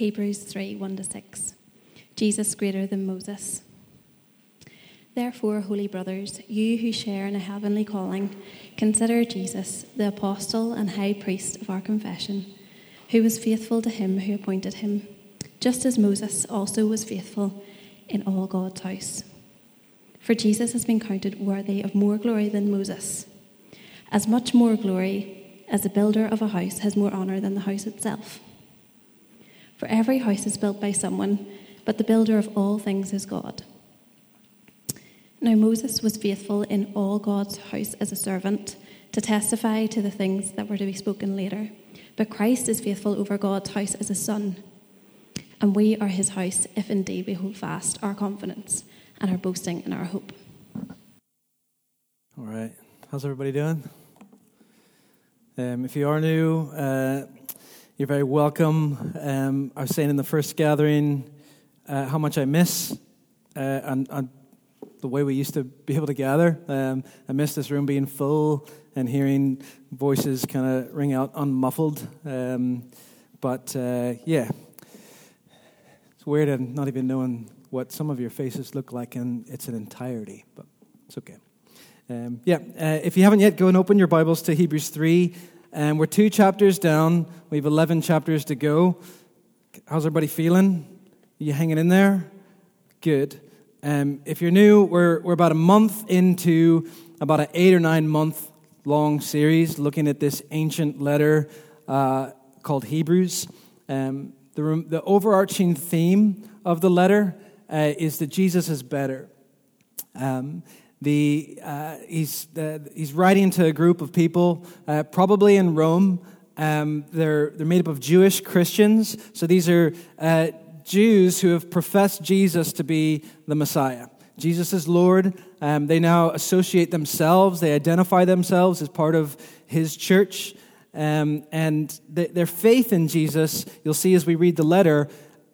Hebrews 3 1 to 6. Jesus greater than Moses. Therefore, holy brothers, you who share in a heavenly calling, consider Jesus, the apostle and high priest of our confession, who was faithful to him who appointed him, just as Moses also was faithful in all God's house. For Jesus has been counted worthy of more glory than Moses, as much more glory as the builder of a house has more honour than the house itself. For every house is built by someone, but the builder of all things is God. Now Moses was faithful in all God's house as a servant to testify to the things that were to be spoken later. But Christ is faithful over God's house as a son. And we are his house if indeed we hold fast our confidence and our boasting in our hope. All right. How's everybody doing? Um, if you are new, uh, you're very welcome. Um, I was saying in the first gathering uh, how much I miss uh, and, and the way we used to be able to gather. Um, I miss this room being full and hearing voices kind of ring out unmuffled. Um, but uh, yeah, it's weird and not even knowing what some of your faces look like in its an entirety, but it's okay. Um, yeah, uh, if you haven't yet, go and open your Bibles to Hebrews 3. And we're two chapters down. We have 11 chapters to go. How's everybody feeling? Are you hanging in there? Good. Um, if you're new, we're, we're about a month into about an eight or nine month long series looking at this ancient letter uh, called Hebrews. Um, the, the overarching theme of the letter uh, is that Jesus is better. Um, the, uh, he's, he's writing to a group of people, uh, probably in Rome. Um, they're, they're made up of Jewish Christians. So these are uh, Jews who have professed Jesus to be the Messiah. Jesus is Lord. Um, they now associate themselves, they identify themselves as part of his church. Um, and th- their faith in Jesus, you'll see as we read the letter,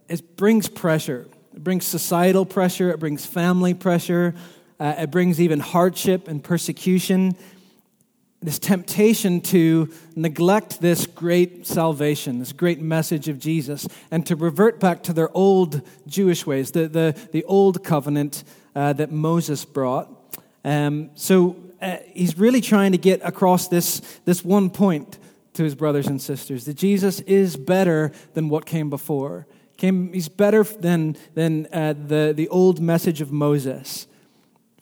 it brings pressure. It brings societal pressure, it brings family pressure, uh, it brings even hardship and persecution this temptation to neglect this great salvation, this great message of Jesus, and to revert back to their old Jewish ways, the, the, the old covenant uh, that Moses brought. Um, so uh, he's really trying to get across this, this one point to his brothers and sisters that Jesus is better than what came before. Came, he's better than, than uh, the, the old message of Moses.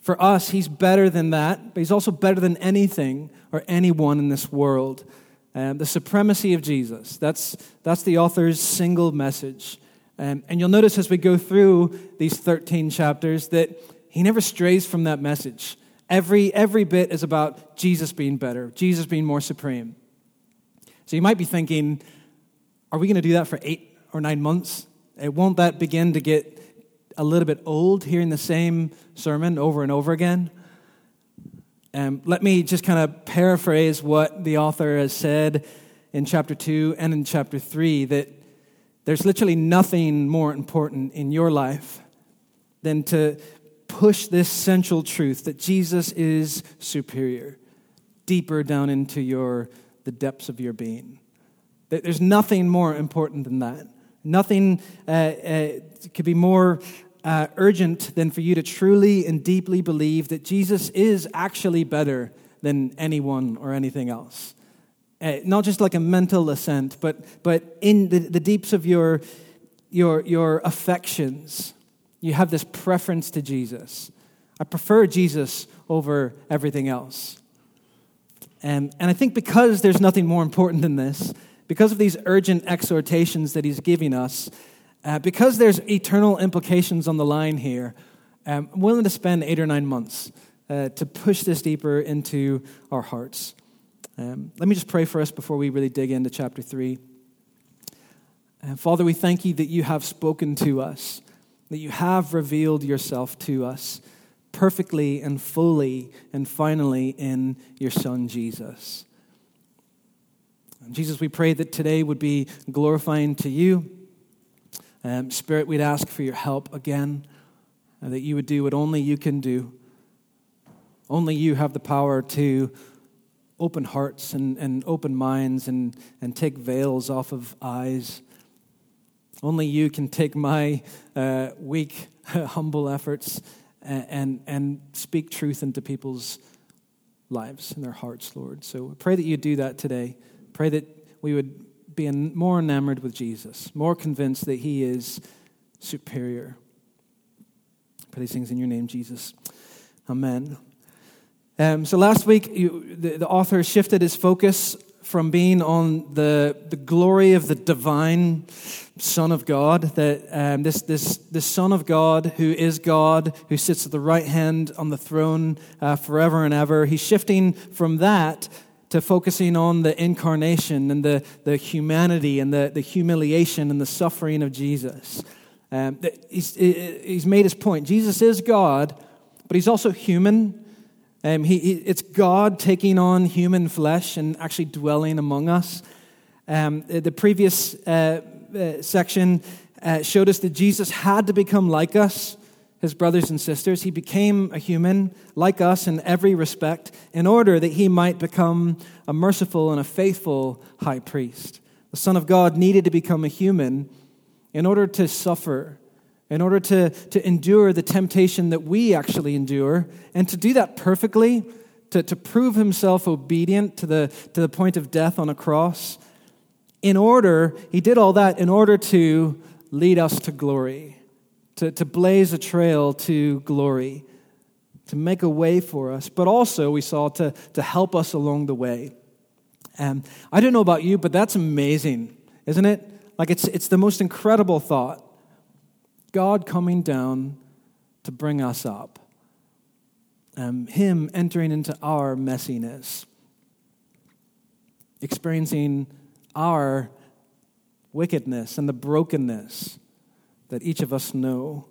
For us, he's better than that, but he's also better than anything or anyone in this world. Um, the supremacy of Jesus. That's, that's the author's single message. Um, and you'll notice as we go through these 13 chapters that he never strays from that message. Every, every bit is about Jesus being better, Jesus being more supreme. So you might be thinking, are we going to do that for eight or nine months? Won't that begin to get a little bit old hearing the same sermon over and over again. Um, let me just kind of paraphrase what the author has said in chapter 2 and in chapter 3 that there's literally nothing more important in your life than to push this central truth that Jesus is superior deeper down into your the depths of your being. There's nothing more important than that. Nothing uh, uh, could be more uh, urgent than for you to truly and deeply believe that Jesus is actually better than anyone or anything else. Uh, not just like a mental assent, but, but in the, the deeps of your, your, your affections, you have this preference to Jesus. I prefer Jesus over everything else. And, and I think because there's nothing more important than this, because of these urgent exhortations that he's giving us, uh, because there's eternal implications on the line here, um, I'm willing to spend eight or nine months uh, to push this deeper into our hearts. Um, let me just pray for us before we really dig into chapter 3. Uh, Father, we thank you that you have spoken to us, that you have revealed yourself to us perfectly and fully and finally in your Son, Jesus. Jesus, we pray that today would be glorifying to you um, Spirit, we'd ask for your help again, uh, that you would do what only you can do. Only you have the power to open hearts and, and open minds and, and take veils off of eyes. Only you can take my uh, weak, humble efforts and, and, and speak truth into people's lives and their hearts, Lord. So I pray that you do that today. Pray that we would be more enamored with Jesus, more convinced that he is superior. Pray these things in your name, Jesus. Amen. Um, so last week, you, the, the author shifted his focus from being on the, the glory of the divine Son of God, that um, this, this, this Son of God who is God, who sits at the right hand on the throne uh, forever and ever, he's shifting from that to focusing on the incarnation and the, the humanity and the, the humiliation and the suffering of Jesus. Um, he's, he's made his point. Jesus is God, but he's also human. Um, he, he, it's God taking on human flesh and actually dwelling among us. Um, the previous uh, uh, section uh, showed us that Jesus had to become like us his brothers and sisters. He became a human like us in every respect in order that he might become a merciful and a faithful high priest. The Son of God needed to become a human in order to suffer, in order to, to endure the temptation that we actually endure, and to do that perfectly, to, to prove himself obedient to the, to the point of death on a cross. In order, he did all that in order to lead us to glory to, to blaze a trail to glory, to make a way for us, but also, we saw, to, to help us along the way. And I don't know about you, but that's amazing, isn't it? Like, it's, it's the most incredible thought. God coming down to bring us up. Um, him entering into our messiness, experiencing our wickedness and the brokenness that each of us know.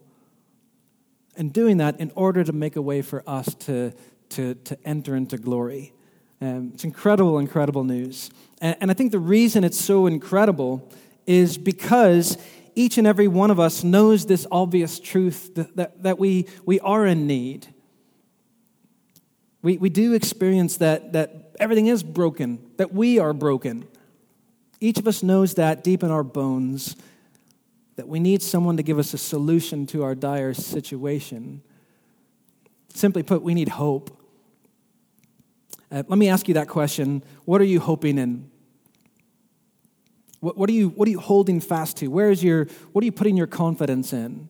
And doing that in order to make a way for us to, to, to enter into glory. Um, it's incredible, incredible news. And, and I think the reason it's so incredible is because each and every one of us knows this obvious truth that, that, that we, we are in need. We, we do experience that, that everything is broken, that we are broken. Each of us knows that deep in our bones that we need someone to give us a solution to our dire situation. Simply put, we need hope. Uh, let me ask you that question. What are you hoping in? What, what, are you, what are you holding fast to? Where is your, what are you putting your confidence in?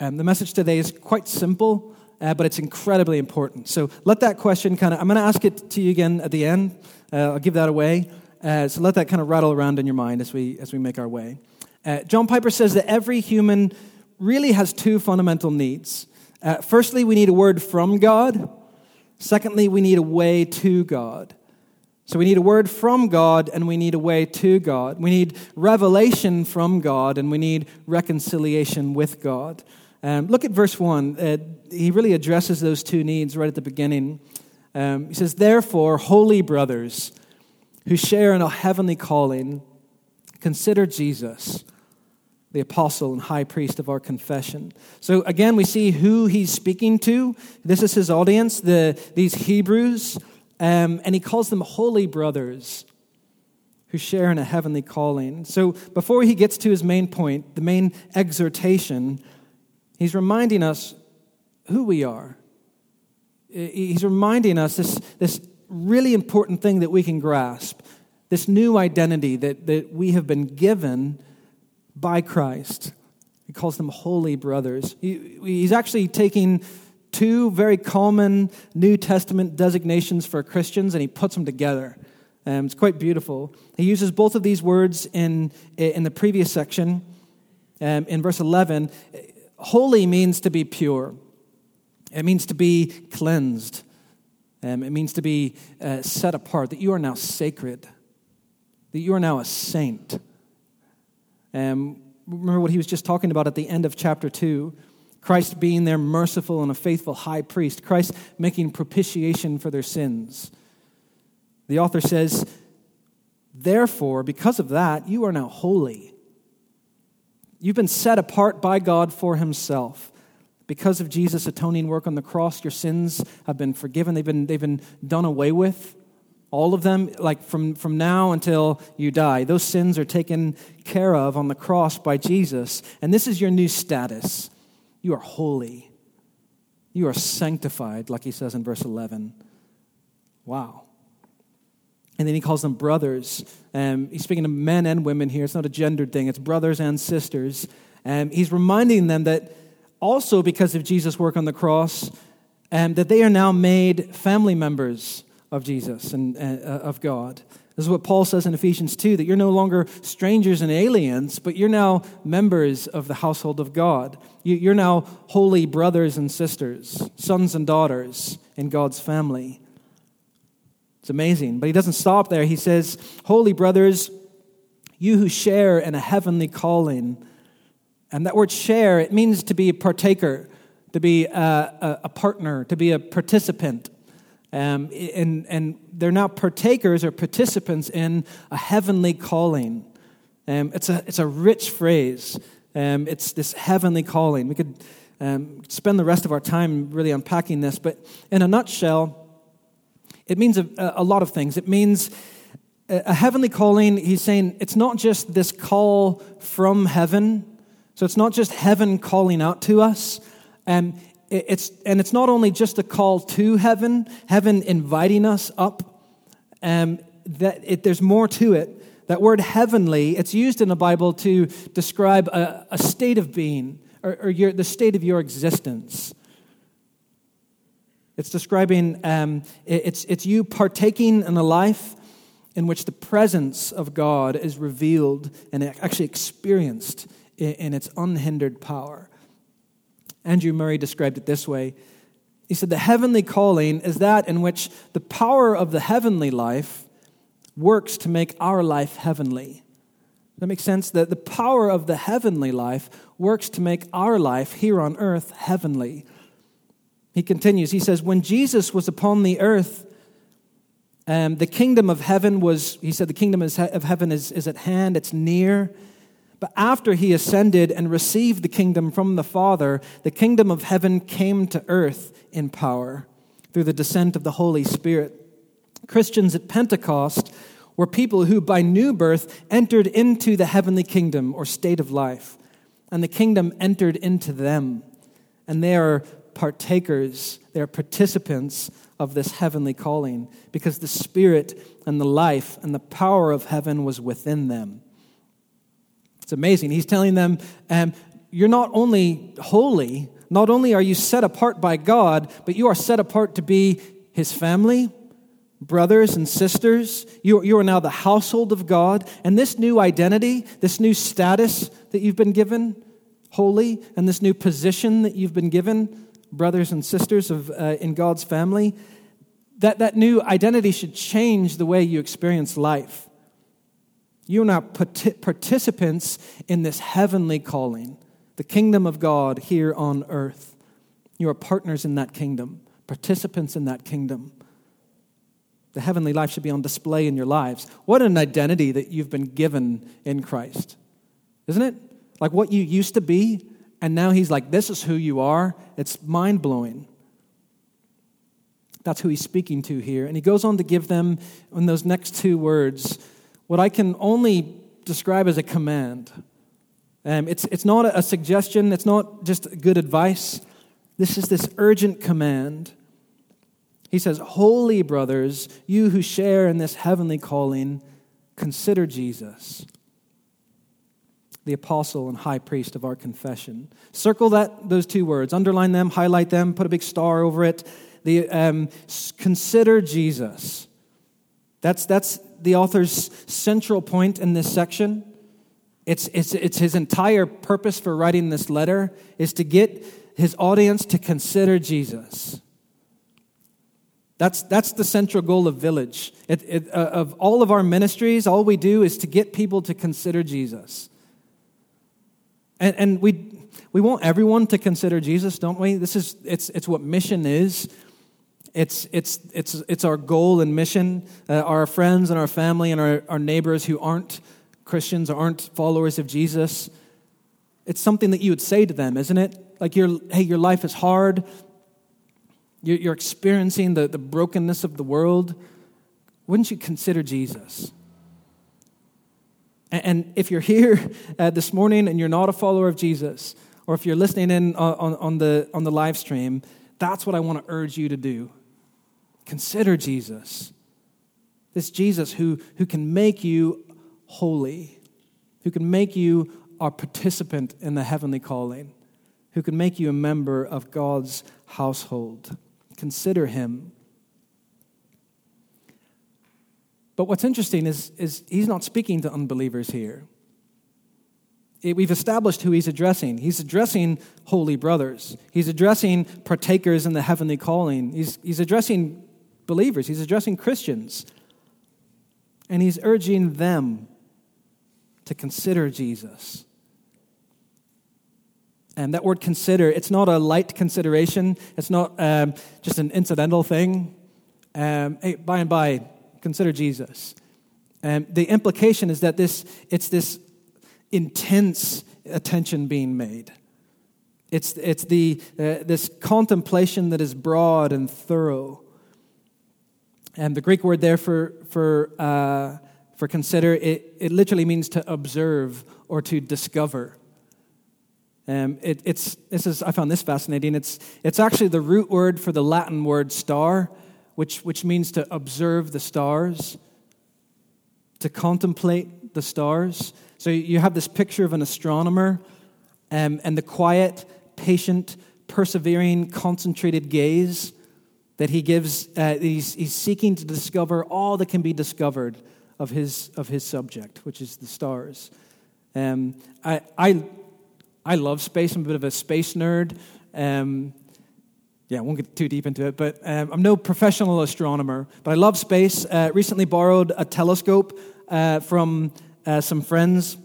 Um, the message today is quite simple, uh, but it's incredibly important. So let that question kind of, I'm going to ask it to you again at the end. Uh, I'll give that away. Uh, so let that kind of rattle around in your mind as we, as we make our way. Uh, John Piper says that every human really has two fundamental needs. Uh, firstly, we need a word from God. Secondly, we need a way to God. So we need a word from God and we need a way to God. We need revelation from God and we need reconciliation with God. Um, look at verse 1. Uh, he really addresses those two needs right at the beginning. Um, he says, Therefore, holy brothers who share in a heavenly calling, Consider Jesus, the apostle and high priest of our confession. So again, we see who he's speaking to. This is his audience, the, these Hebrews, um, and he calls them holy brothers who share in a heavenly calling. So before he gets to his main point, the main exhortation, he's reminding us who we are. He's reminding us this, this really important thing that we can grasp this new identity that, that we have been given by Christ. He calls them holy brothers. He, he's actually taking two very common New Testament designations for Christians and he puts them together. Um, it's quite beautiful. He uses both of these words in, in the previous section. Um, in verse 11, holy means to be pure, it means to be cleansed, um, it means to be uh, set apart, that you are now sacred that you are now a saint. Um, remember what he was just talking about at the end of chapter 2 Christ being their merciful and a faithful high priest, Christ making propitiation for their sins. The author says, Therefore, because of that, you are now holy. You've been set apart by God for himself. Because of Jesus' atoning work on the cross, your sins have been forgiven, they've been, they've been done away with. All of them, like from, from now until you die. Those sins are taken care of on the cross by Jesus. And this is your new status. You are holy. You are sanctified, like he says in verse 11. Wow. And then he calls them brothers. Um, he's speaking to men and women here. It's not a gendered thing, it's brothers and sisters. Um, he's reminding them that also because of Jesus' work on the cross, um, that they are now made family members of Jesus and uh, of God. This is what Paul says in Ephesians 2 that you're no longer strangers and aliens, but you're now members of the household of God. You're now holy brothers and sisters, sons and daughters in God's family. It's amazing. But he doesn't stop there. He says, Holy brothers, you who share in a heavenly calling. And that word share, it means to be a partaker, to be a, a partner, to be a participant. Um, and, and they're now partakers or participants in a heavenly calling. Um, it's, a, it's a rich phrase. Um, it's this heavenly calling. We could um, spend the rest of our time really unpacking this, but in a nutshell, it means a, a lot of things. It means a heavenly calling, he's saying it's not just this call from heaven. So it's not just heaven calling out to us. Um, it's, and it's not only just a call to heaven, heaven inviting us up. Um, that it, there's more to it. That word heavenly, it's used in the Bible to describe a, a state of being or, or your, the state of your existence. It's describing, um, it's, it's you partaking in a life in which the presence of God is revealed and actually experienced in, in its unhindered power. Andrew Murray described it this way He said, The heavenly calling is that in which the power of the heavenly life works to make our life heavenly. That makes sense? That the power of the heavenly life works to make our life here on earth heavenly. He continues, he says, When Jesus was upon the earth, um, the kingdom of heaven was, he said, the kingdom of heaven is, is at hand, it's near. But after he ascended and received the kingdom from the Father, the kingdom of heaven came to earth in power through the descent of the Holy Spirit. Christians at Pentecost were people who, by new birth, entered into the heavenly kingdom or state of life, and the kingdom entered into them. And they are partakers, they are participants of this heavenly calling because the Spirit and the life and the power of heaven was within them. It's amazing. He's telling them, um, You're not only holy, not only are you set apart by God, but you are set apart to be His family, brothers and sisters. You, you are now the household of God. And this new identity, this new status that you've been given, holy, and this new position that you've been given, brothers and sisters of, uh, in God's family, that, that new identity should change the way you experience life. You are now participants in this heavenly calling, the kingdom of God here on earth. You are partners in that kingdom, participants in that kingdom. The heavenly life should be on display in your lives. What an identity that you've been given in Christ, isn't it? Like what you used to be, and now He's like, this is who you are. It's mind blowing. That's who He's speaking to here. And He goes on to give them, in those next two words, what I can only describe as a command. Um, it's, it's not a, suggestion, it's not just good advice. This is this urgent command. He says, Holy brothers, you who share in this heavenly calling, consider Jesus, the apostle and high priest of our confession. Circle that, those two words, underline them, highlight them, put a big star over it. The, um, consider Jesus. That's, that's the author's central point in this section. It's, it's, it's his entire purpose for writing this letter is to get his audience to consider Jesus. That's, that's the central goal of Village. It, it, uh, of all of our ministries, all we do is to get people to consider Jesus. And, and we, we want everyone to consider Jesus, don't we? This is, it's, it's what mission is. It's, it's, it's, it's our goal and mission. Uh, our friends and our family and our, our neighbors who aren't Christians or aren't followers of Jesus, it's something that you would say to them, isn't it? Like, your, hey, your life is hard. You're, you're experiencing the, the brokenness of the world. wouldn't you consider Jesus? And if you're here uh, this morning and you're not a follower of Jesus, or if you're listening in on, on, the, on the live stream, that's what I want to urge you to do. Consider Jesus. This Jesus who, who can make you holy, who can make you a participant in the heavenly calling, who can make you a member of God's household. Consider him. But what's interesting is, is he's not speaking to unbelievers here. we've established who he's addressing. He's addressing holy brothers. He's addressing partakers in the heavenly calling. He's, he's addressing believers. He's addressing Christians. And he's urging them to consider Jesus. And that word consider, it's not a light consideration, it's not um, just an incidental thing. Um, hey, by and by, consider Jesus. And the implication is that this, it's this intense attention being made. It's, it's the, uh, this contemplation that is broad and thorough. And the Greek word there for, for, uh, for consider, it, it literally means to observe or to discover. Um, it, it's, this is, I found this fascinating. It's, it's actually the root word for the Latin word star, which, which means to observe the stars, to contemplate the stars. So you have this picture of an astronomer um, and the quiet, patient, persevering, concentrated gaze that he gives. Uh, he's, he's seeking to discover all that can be discovered of his, of his subject, which is the stars. Um, I, I, I love space. I'm a bit of a space nerd. Um, yeah, I won't get too deep into it, but um, I'm no professional astronomer, but I love space. Uh, recently borrowed a telescope uh, from uh, some friends,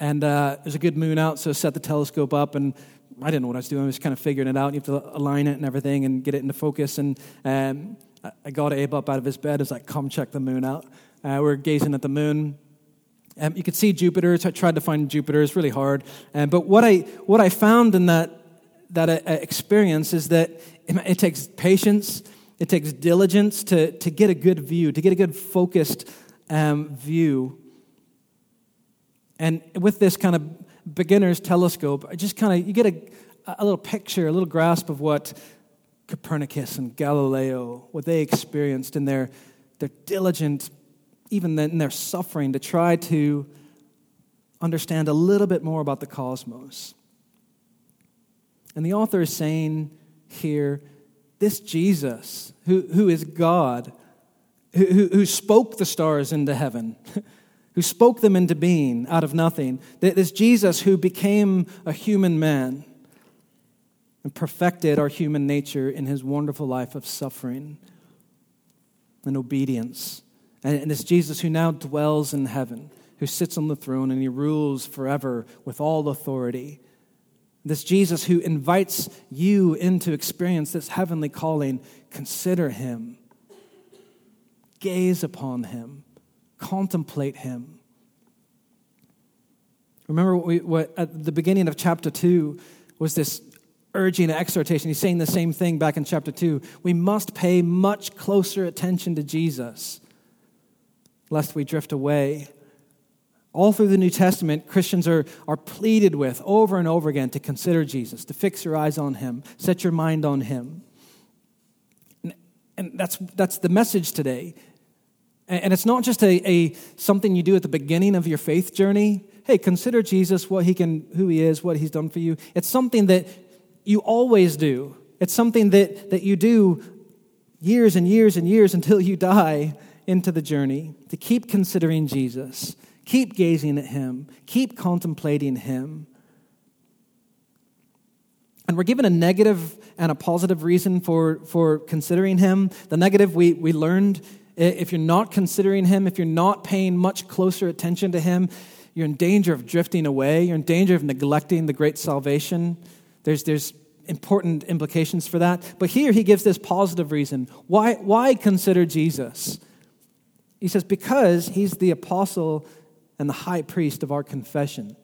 and uh, there's a good moon out, so set the telescope up, and I didn't know what I was doing. I was kind of figuring it out. You have to align it and everything and get it into focus. And um, I got Abe up out of his bed. I was like, come check the moon out. Uh, we're gazing at the moon. Um, you could see Jupiter. So I tried to find Jupiter. It's really hard. Um, but what I, what I found in that that uh, experience is that it takes patience, it takes diligence to, to get a good view, to get a good focused um, view. And with this kind of beginner's telescope, I just kind of you get a, a little picture, a little grasp of what Copernicus and Galileo, what they experienced in their, their diligent, even in their suffering, to try to understand a little bit more about the cosmos. And the author is saying here this Jesus, who, who is God, who, who spoke the stars into heaven, who spoke them into being out of nothing, this Jesus who became a human man and perfected our human nature in his wonderful life of suffering and obedience. And this Jesus who now dwells in heaven, who sits on the throne and he rules forever with all authority. This Jesus who invites you into experience this heavenly calling, consider him. Gaze upon him. Contemplate him. Remember what, we, what at the beginning of chapter 2 was this urging exhortation. He's saying the same thing back in chapter 2. We must pay much closer attention to Jesus lest we drift away. All through the New Testament, Christians are, are pleaded with over and over again to consider Jesus, to fix your eyes on him, set your mind on him. And, and that's, that's the message today. And, it's not just a, a, something you do at the beginning of your faith journey. Hey, consider Jesus, what he can, who he is, what he's done for you. It's something that you always do. It's something that, that you do years and years and years until you die into the journey, to keep considering Jesus, Keep gazing at him, keep contemplating him. And we're given a negative and a positive reason for, for considering him. The negative, we, we learned if you're not considering him, if you're not paying much closer attention to him, you're in danger of drifting away. You're in danger of neglecting the great salvation. There's, there's important implications for that. But here he gives this positive reason. Why, why consider Jesus? He says, because he's the apostle and the high priest of our confession.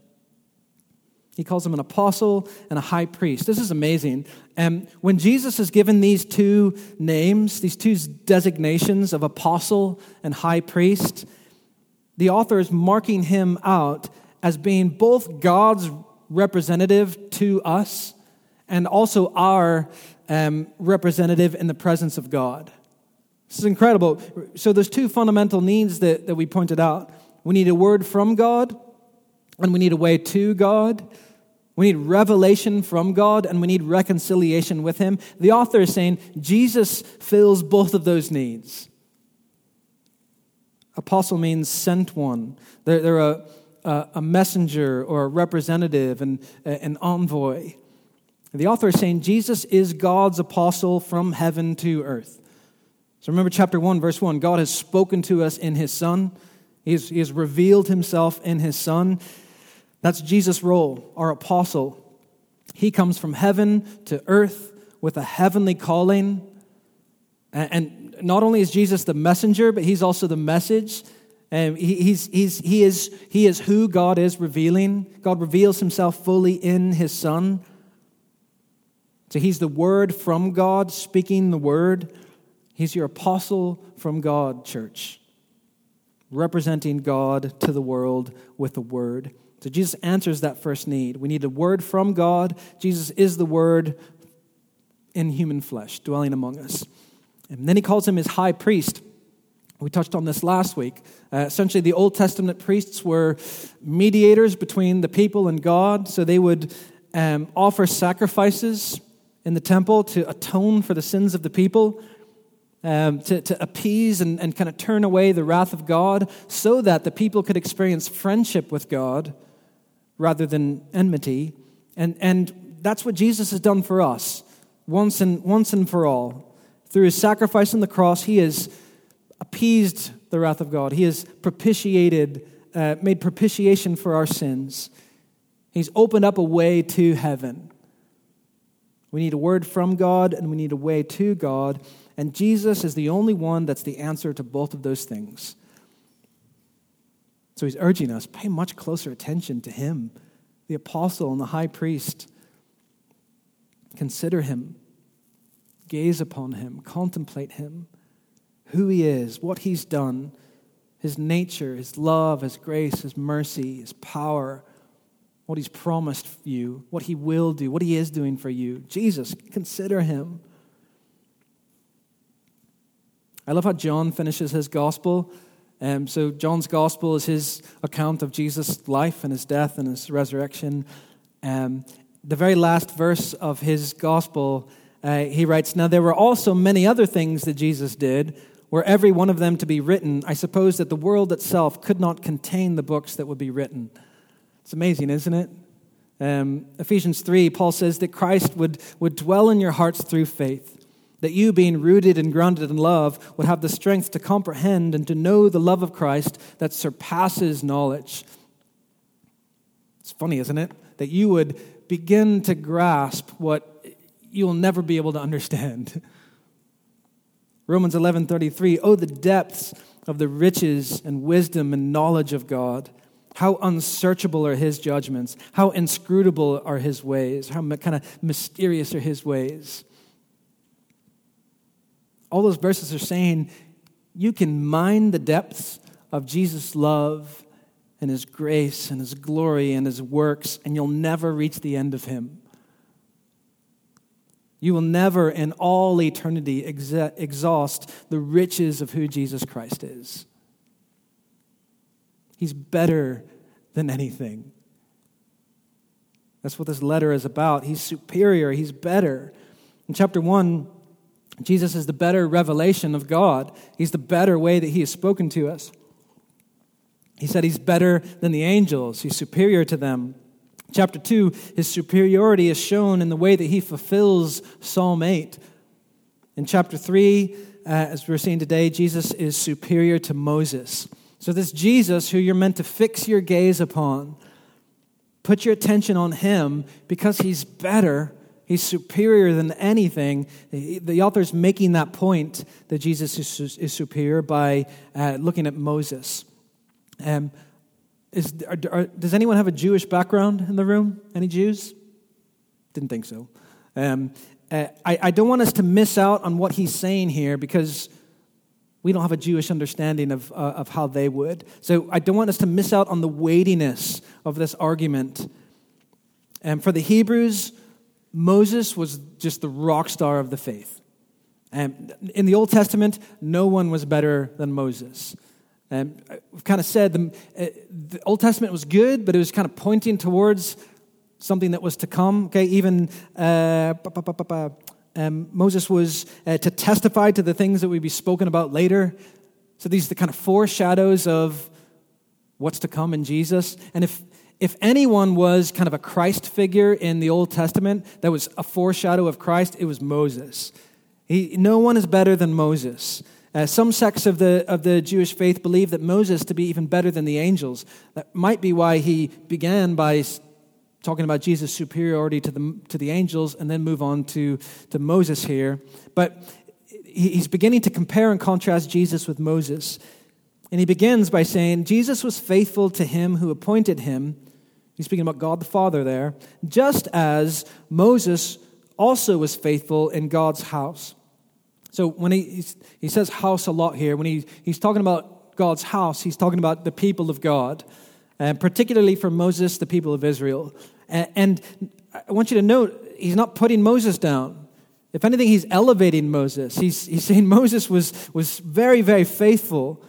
He calls him an apostle and a high priest. This is amazing. And when Jesus is given these two names, these two designations of apostle and high priest, the author is marking him out as being both God's representative to us and also our um, representative in the presence of God. This is incredible. So, there's two fundamental needs that, that we pointed out. We need a word from God, and we need a way to God. We need revelation from God, and we need reconciliation with Him. The author is saying Jesus fills both of those needs. Apostle means sent one. They're, they're a, a, messenger or a representative and an envoy. The author is saying Jesus is God's apostle from heaven to earth. So remember chapter 1, verse 1 God has spoken to us in his Son, he has revealed himself in his Son. That's Jesus' role, our apostle. He comes from heaven to earth with a heavenly calling. And not only is Jesus the messenger, but he's also the message. And he's, he's, he, is, he is who God is revealing. God reveals himself fully in his Son. So he's the word from God, speaking the word. He's your apostle from God, church, representing God to the world with the word. So Jesus answers that first need. We need a word from God. Jesus is the word in human flesh, dwelling among us. And then he calls him his high priest. We touched on this last week. Uh, essentially, the Old Testament priests were mediators between the people and God, so they would um, offer sacrifices in the temple to atone for the sins of the people, um, to, to appease and, and kind of turn away the wrath of God, so that the people could experience friendship with God rather than enmity. And, and that's what Jesus has done for us once and, once and for all. Through his sacrifice on the cross, he has appeased the wrath of God, he has propitiated, uh, made propitiation for our sins. He's opened up a way to heaven. We need a word from God and we need a way to God. And Jesus is the only one that's the answer to both of those things. So he's urging us pay much closer attention to him, the apostle and the high priest. Consider him, gaze upon him, contemplate him, who he is, what he's done, his nature, his love, his grace, his mercy, his power what he's promised you, what he will do, what he is doing for you. Jesus, consider him. I love how John finishes his gospel. Um, so, John's gospel is his account of Jesus' life and his death and his resurrection. Um, the very last verse of his gospel, uh, he writes Now there were also many other things that Jesus did. Were every one of them to be written, I suppose that the world itself could not contain the books that would be written. It's amazing, isn't it? Um, Ephesians 3, Paul says that Christ would, would dwell in your hearts through faith, that you, being rooted and grounded in love, would have the strength to comprehend and to know the love of Christ that surpasses knowledge. It's funny, isn't it? That you would begin to grasp what you'll never be able to understand. Romans 11:33 Oh the depths of the riches and wisdom and knowledge of God how unsearchable are his judgments? How inscrutable are his ways? How kind of mysterious are his ways? All those verses are saying you can mine the depths of Jesus' love and his grace and his glory and his works, and you'll never reach the end of him. You will never, in all eternity, exhaust the riches of who Jesus Christ is. He's better than anything. That's what this letter is about. He's superior, he's better. In chapter 1, Jesus is the better revelation of God. He's the better way that he has spoken to us. He said he's better than the angels, he's superior to them. Chapter 2, his superiority is shown in the way that he fulfills Psalm 8. In chapter 3, uh, as we're seeing today, Jesus is superior to Moses. So, this Jesus who you're meant to fix your gaze upon, put your attention on him because he's better, he's superior than anything. The author is making that point that Jesus is, is superior by uh, looking at Moses. Um, is, are, are, does anyone have a Jewish background in the room? Any Jews? Didn't think so. Um, uh, I, I don't want us to miss out on what he's saying here because we don't have a Jewish understanding of, uh, of how they would. So I don't want us to miss out on the weightiness of this argument. And for the Hebrews, Moses was just the rock star of the faith. And in the Old Testament, no one was better than Moses. And we've kind of said the, uh, the, Old Testament was good, but it was kind of pointing towards something that was to come. Okay, even uh, um, Moses was uh, to testify to the things that would be spoken about later. So these are the kind of foreshadows of what's to come in Jesus. And if if anyone was kind of a Christ figure in the Old Testament that was a foreshadow of Christ, it was Moses. He, no one is better than Moses. Uh, some sects of the, of the Jewish faith believe that Moses to be even better than the angels. That might be why he began by talking about Jesus' superiority to the, to the angels and then move on to, to Moses here. But he's beginning to compare and contrast Jesus with Moses. And he begins by saying, Jesus was faithful to him who appointed him. He's speaking about God the Father there, just as Moses also was faithful in God's house. So when he, he says house a lot here, when he, he's talking about God's house, he's talking about the people of God, and particularly for Moses, the people of Israel. And, and I want you to note, he's not putting Moses down. If anything, he's elevating Moses. He's, he's saying Moses was, was very, very faithful.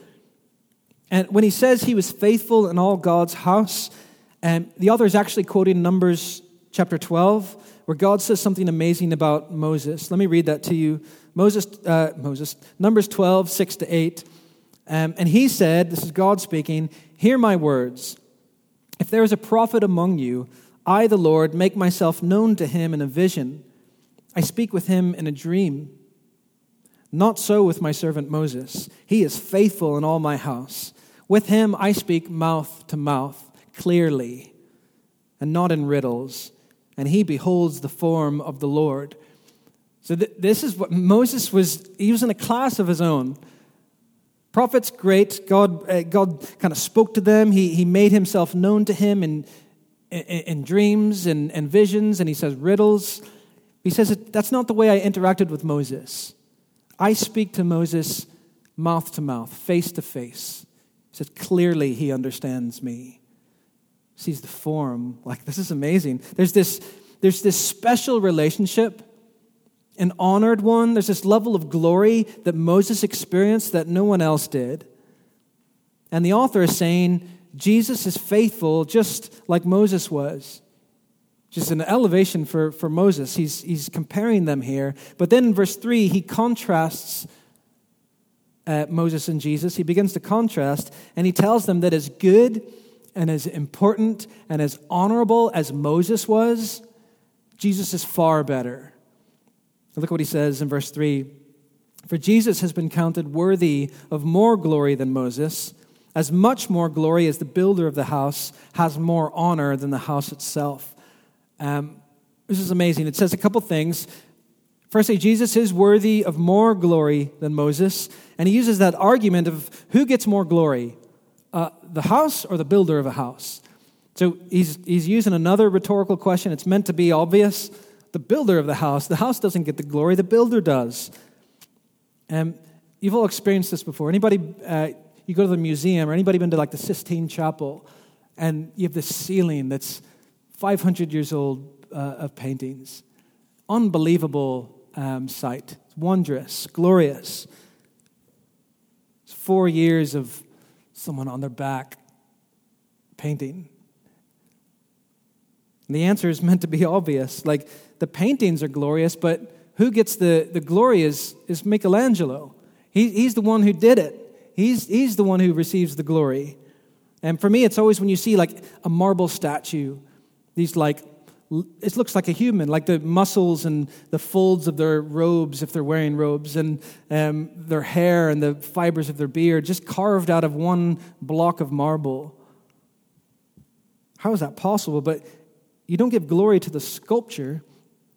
And when he says he was faithful in all God's house, and the author is actually quoting Numbers chapter 12, where God says something amazing about Moses. Let me read that to you. Moses, uh, Moses, Numbers 12, 6 to 8. Um, and he said, This is God speaking, Hear my words. If there is a prophet among you, I, the Lord, make myself known to him in a vision. I speak with him in a dream. Not so with my servant Moses. He is faithful in all my house. With him I speak mouth to mouth, clearly, and not in riddles, and he beholds the form of the Lord. So th- this is what Moses was, he was in a class of his own. Prophets, great. God, uh, God kind of spoke to them. He, he made himself known to him in, in, in dreams and, and visions, and he says riddles. He says, That's not the way I interacted with Moses. I speak to Moses mouth to mouth, face to face. He says, Clearly, he understands me. Sees the form. Like, this is amazing. There's this, there's this special relationship an honored one. There's this level of glory that Moses experienced that no one else did. And the author is saying Jesus is faithful just like Moses was. Just an elevation for, for Moses. He's, he's comparing them here. But then in verse 3, he contrasts uh, Moses and Jesus. He begins to contrast, and he tells them that as good and as important and as honorable as Moses was, Jesus is far better. Look at what he says in verse 3 For Jesus has been counted worthy of more glory than Moses, as much more glory as the builder of the house has more honor than the house itself. Um, this is amazing. It says a couple things. Firstly, Jesus is worthy of more glory than Moses, and he uses that argument of who gets more glory, uh, the house or the builder of a house. So he's, he's using another rhetorical question. It's meant to be obvious the builder of the house. The house doesn't get the glory, the builder does. And you've all experienced this before. Anybody, uh, you go to the museum, or anybody been to like the Sistine Chapel, and you have this ceiling that's 500 years old uh, of paintings. Unbelievable um, sight. It's wondrous, glorious. It's four years of someone on their back painting. And the answer is meant to be obvious. Like, the paintings are glorious, but who gets the, the glory is, is Michelangelo. He, he's the one who did it, he's, he's the one who receives the glory. And for me, it's always when you see like a marble statue, these like, it looks like a human, like the muscles and the folds of their robes, if they're wearing robes, and um, their hair and the fibers of their beard, just carved out of one block of marble. How is that possible? But you don't give glory to the sculpture,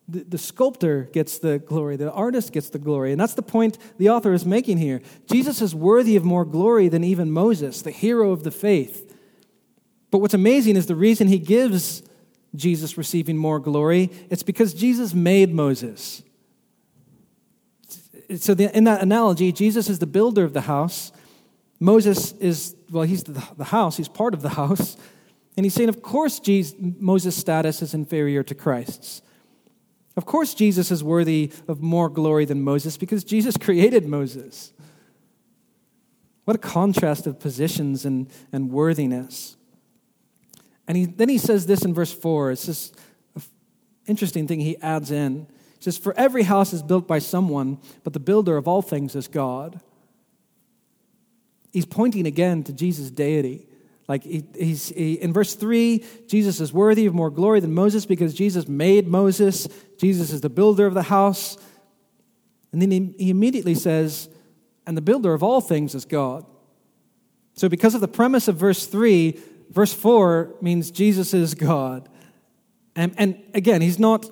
the, the sculptor gets the glory, the artist gets the glory. And that's the point the author is making here. Jesus is worthy of more glory than even Moses, the hero of the faith. But what's amazing is the reason he gives Jesus receiving more glory, it's because Jesus made Moses. So, the, in that analogy, Jesus is the builder of the house. Moses is, well, he's the, the house, he's part of the house. And he's saying, of course, Jesus, Moses' status is inferior to Christ's. Of course, Jesus is worthy of more glory than Moses because Jesus created Moses. What a contrast of positions and, and worthiness. And he, then he says this in verse 4. It's this interesting thing he adds in. He says, For every house is built by someone, but the builder of all things is God. He's pointing again to Jesus' deity. Like he, he's he, in verse 3, Jesus is worthy of more glory than Moses because Jesus made Moses. Jesus is the builder of the house. And then he, he immediately says, and the builder of all things is God. So, because of the premise of verse 3, verse 4 means Jesus is God. And, and again, he's not,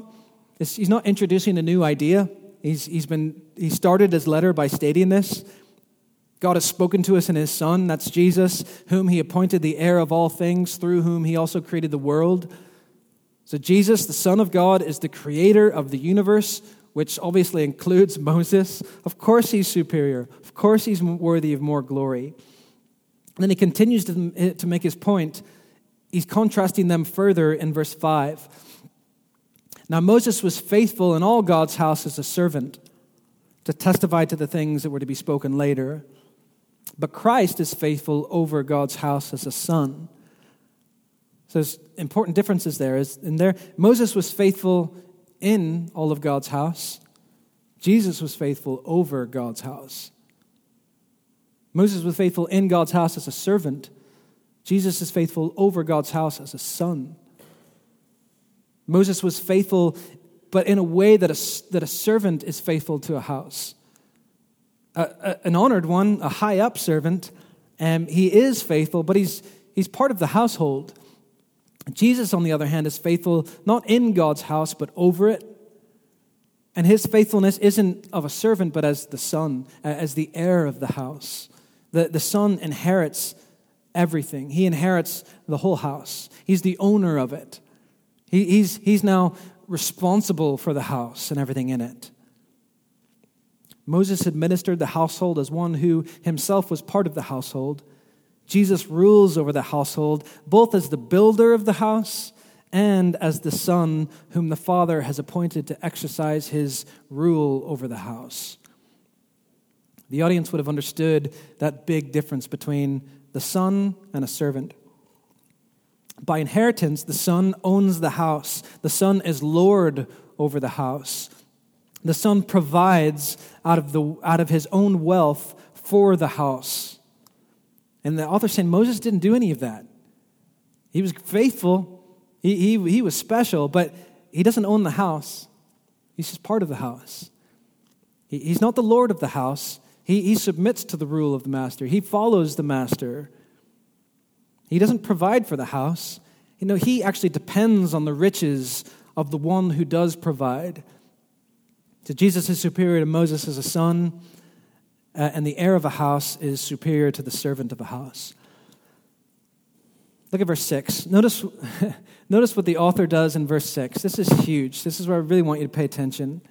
he's not introducing a new idea. He's, he's been, he started his letter by stating this. God has spoken to us in his Son, that's Jesus, whom he appointed the heir of all things, through whom he also created the world. So, Jesus, the Son of God, is the creator of the universe, which obviously includes Moses. Of course, he's superior. Of course, he's worthy of more glory. Then he continues to, eh, to make his point. He's contrasting them further in verse 5. Now, Moses was faithful in all God's house as a servant to testify to the things that were to be spoken later. But Christ is faithful over God's house as a son. So there's important differences there. Is in there, Moses was faithful in all of God's house. Jesus was faithful over God's house. Moses was faithful in God's house as a servant. Jesus is faithful over God's house as a son. Moses was faithful, but in a way that a, that a servant is faithful to a house a, a, an honored one, a high up servant. and he is faithful, but he's, he's part of the household. Jesus, on the other hand, is faithful not in God's house, but over it. And his faithfulness isn't of a servant, but as the son, as the heir of the house. The, the son inherits everything, he inherits the whole house. He's the owner of it. He, he's, he's now responsible for the house and everything in it. Moses administered the household as one who himself was part of the household. Jesus rules over the household, both as the builder of the house and as the son whom the Father has appointed to exercise his rule over the house. The audience would have understood that big difference between the son and a servant. By inheritance, the son owns the house, the son is Lord over the house. The son provides out of, the, out of his own wealth for the house. And the author saying Moses didn't do any of that. He was faithful, he, he, he was special, but he doesn't own the house. He's just part of the house. He, he's not the Lord of the house. He, he submits to the rule of the master, he follows the master. He doesn't provide for the house. You know, he actually depends on the riches of the one who does provide. So Jesus is superior to Moses as a son, uh, and the heir of a house is superior to the servant of a house. Look at verse 6. Notice, notice what the author does in verse 6. This is huge. This is where I really want you to pay attention.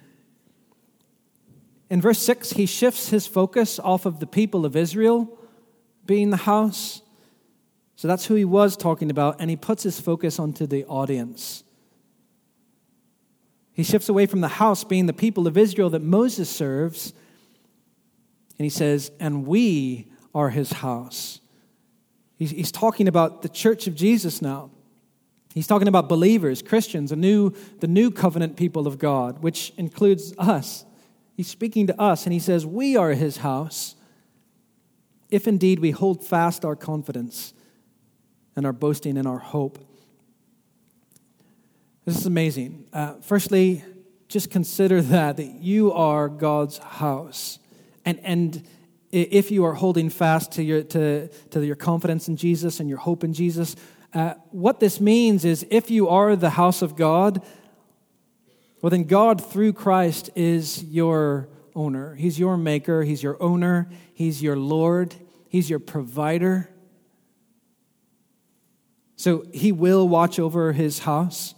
In verse 6, he shifts his focus off of the people of Israel being the house. So that's who he was talking about, and he puts his focus onto the audience. He shifts away from the house being the people of Israel that Moses serves, and he says, And we are his house. He's, he's talking about the church of Jesus now. He's talking about believers, Christians, a new, the new covenant people of God, which includes us. He's speaking to us, and he says, We are his house, if indeed we hold fast our confidence and our boasting and our hope this is amazing. Uh, firstly, just consider that, that you are God's house. And, and if you are holding fast to your, to, to your confidence in Jesus and your hope in Jesus, uh, what this means is if you are the house of God, well, then God through Christ is your owner. He's your maker, He's your owner, He's your Lord, He's your provider. So he will watch over his house.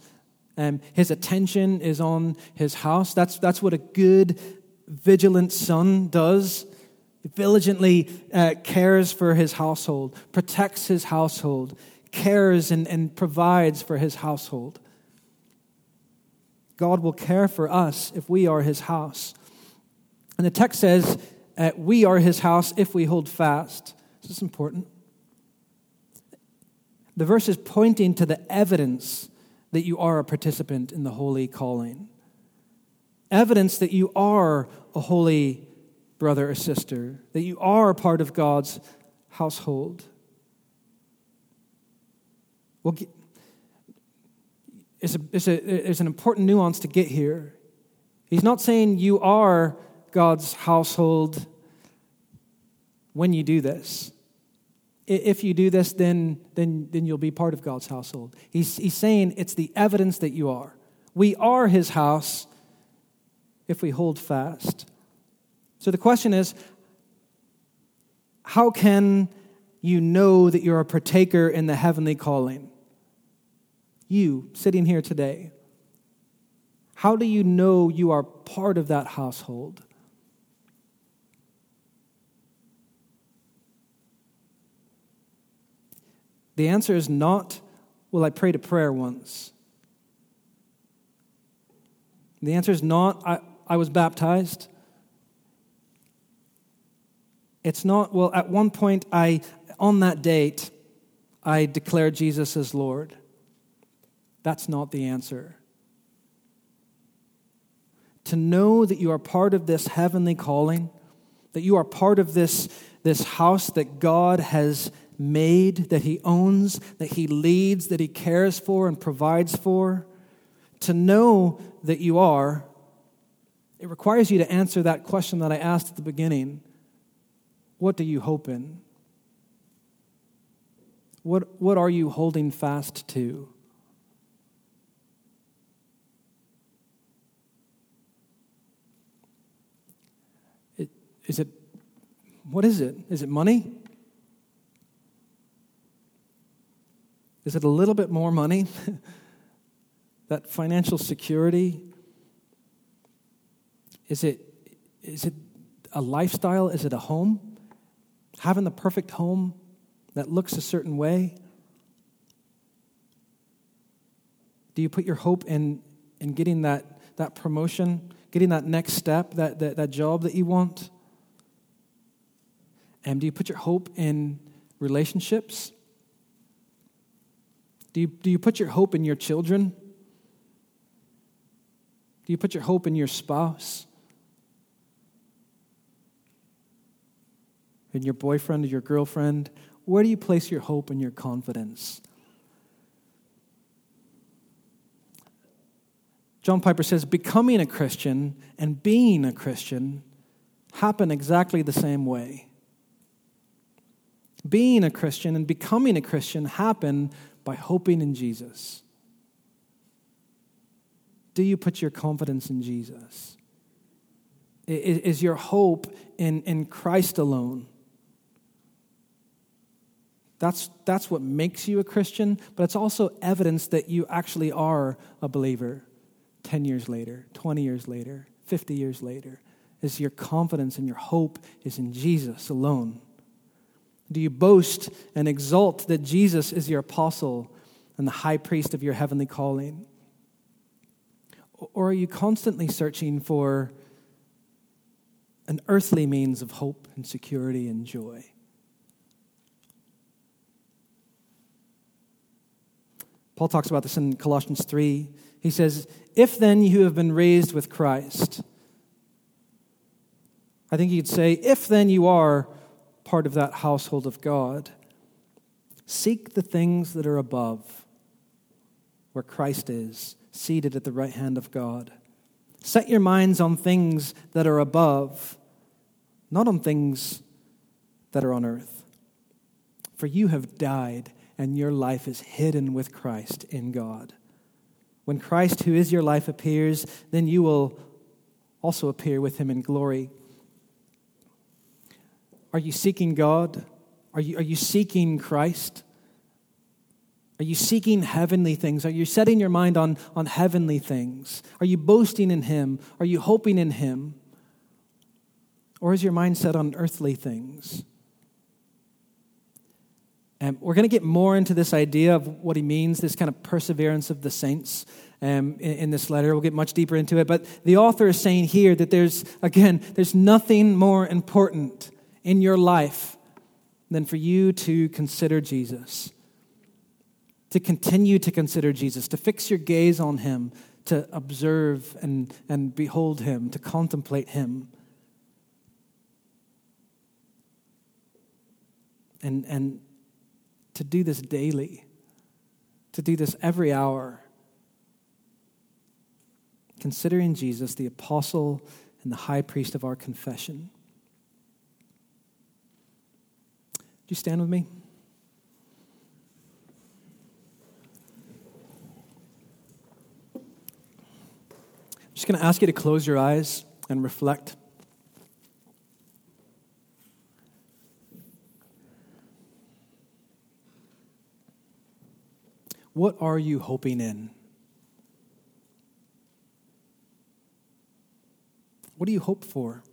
Um, his attention is on his house. That's, that's what a good, vigilant son does. He diligently uh, cares for his household, protects his household, cares and, and provides for his household. God will care for us if we are his house. And the text says, uh, We are his house if we hold fast. This is important. The verse is pointing to the evidence that you are a participant in the holy calling. Evidence that you are a holy brother or sister, that you are a part of God's household. Well, it's, a, it's, a, it's an important nuance to get here. He's not saying you are God's household when you do this. If you do this, then, then, then you'll be part of God's household. He's, he's saying it's the evidence that you are. We are his house if we hold fast. So the question is how can you know that you're a partaker in the heavenly calling? You sitting here today. How do you know you are part of that household? The answer is not, well, I prayed a prayer once. The answer is not, I, I was baptized. It's not, well, at one point, I, on that date, I declared Jesus as Lord. That's not the answer. To know that you are part of this heavenly calling, that you are part of this, this house that God has made, that He owns, that He leads, that He cares for and provides for, to know that you are, it requires you to answer that question that I asked at the beginning What do you hope in? What, what are you holding fast to? It, is it, what is it? Is it money? Is it a little bit more money? that financial security? Is it, is it a lifestyle? Is it a home? Having the perfect home that looks a certain way? Do you put your hope in, in getting that, that promotion, getting that next step, that, that, that job that you want? Do you put your hope in relationships? Do you, do you put your hope in your children? Do you put your hope in your spouse? In your boyfriend or your girlfriend? Where do you place your hope and your confidence? John Piper says becoming a Christian and being a Christian happen exactly the same way. Being a Christian and becoming a Christian happen by hoping in Jesus? Do you put your confidence in Jesus? Is your hope in, in Christ alone? That's, that's what makes you a Christian, but it's also evidence that you actually are a believer 10 years later, 20 years later, 50 years later. Is your confidence and your hope is in Jesus alone. Do you boast and exult that Jesus is your apostle and the high priest of your heavenly calling? Or are you constantly searching for an earthly means of hope and security and joy? Paul talks about this in Colossians 3. He says, If then you have been raised with Christ, I think he'd say, If then you are part of that household of God. Seek the things that are above, where Christ is, seated at the right hand of God. Set your minds on things that are above, not on things that are on earth. For you have died, and your life is hidden with Christ in God. When Christ, who is your life, appears, then you will also appear with him in glory. Are you seeking God? Are you, are you seeking Christ? Are you seeking heavenly things? Are you setting your mind on, on heavenly things? Are you boasting in Him? Are you hoping in Him? Or is your mind set on earthly things? And we're going to get more into this idea of what he means, this kind of perseverance of the saints um, in, in this letter. We'll get much deeper into it. But the author is saying here that there's, again, there's nothing more important in your life than for you to consider Jesus, to continue to consider Jesus, to fix your gaze on him, to observe and, and behold him, to contemplate him. And, and to do this daily, to do this every hour. Considering Jesus the apostle and the high priest of our confession. Do you stand with me? I'm just going to ask you to close your eyes and reflect. What are you hoping in? What do you hope for?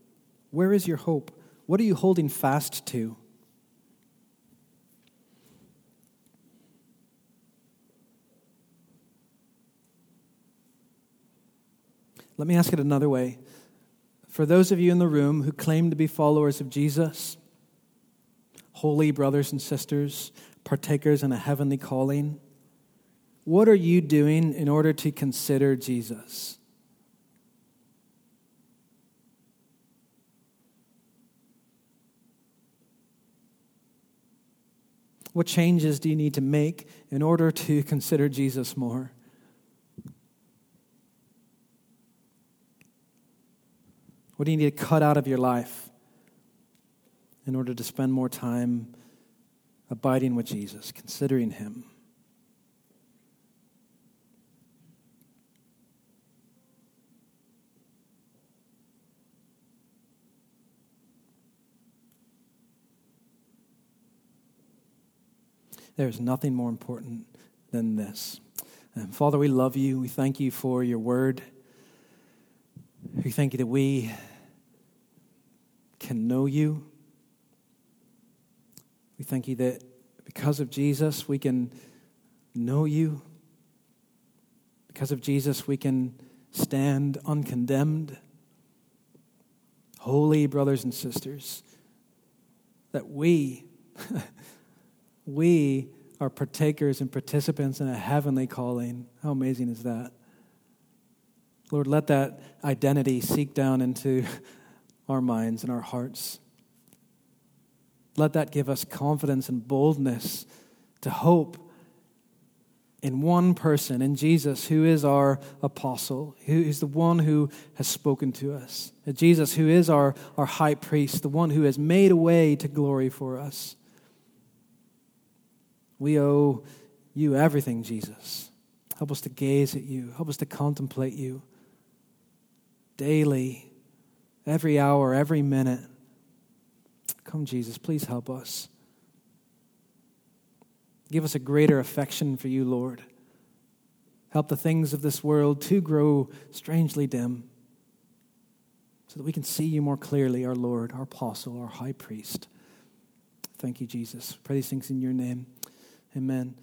Where is your hope? What are you holding fast to? Let me ask it another way. For those of you in the room who claim to be followers of Jesus, holy brothers and sisters, partakers in a heavenly calling, what are you doing in order to consider Jesus? What changes do you need to make in order to consider Jesus more? What do you need to cut out of your life in order to spend more time abiding with Jesus, considering Him? There's nothing more important than this. And Father, we love you. We thank you for your word. We thank you that we can know you. We thank you that because of Jesus, we can know you. Because of Jesus, we can stand uncondemned. Holy brothers and sisters, that we we are partakers and participants in a heavenly calling. How amazing is that? Lord, let that identity seek down into our minds and our hearts. Let that give us confidence and boldness to hope in one person, in Jesus, who is our apostle, who is the one who has spoken to us. Jesus, who is our, our high priest, the one who has made a way to glory for us. We owe you everything, Jesus. Help us to gaze at you, help us to contemplate you daily, every hour, every minute. Come, Jesus, please help us. Give us a greater affection for you, Lord. Help the things of this world to grow strangely dim so that we can see you more clearly, our Lord, our apostle, our high priest. Thank you, Jesus. Pray these things in your name. Amen.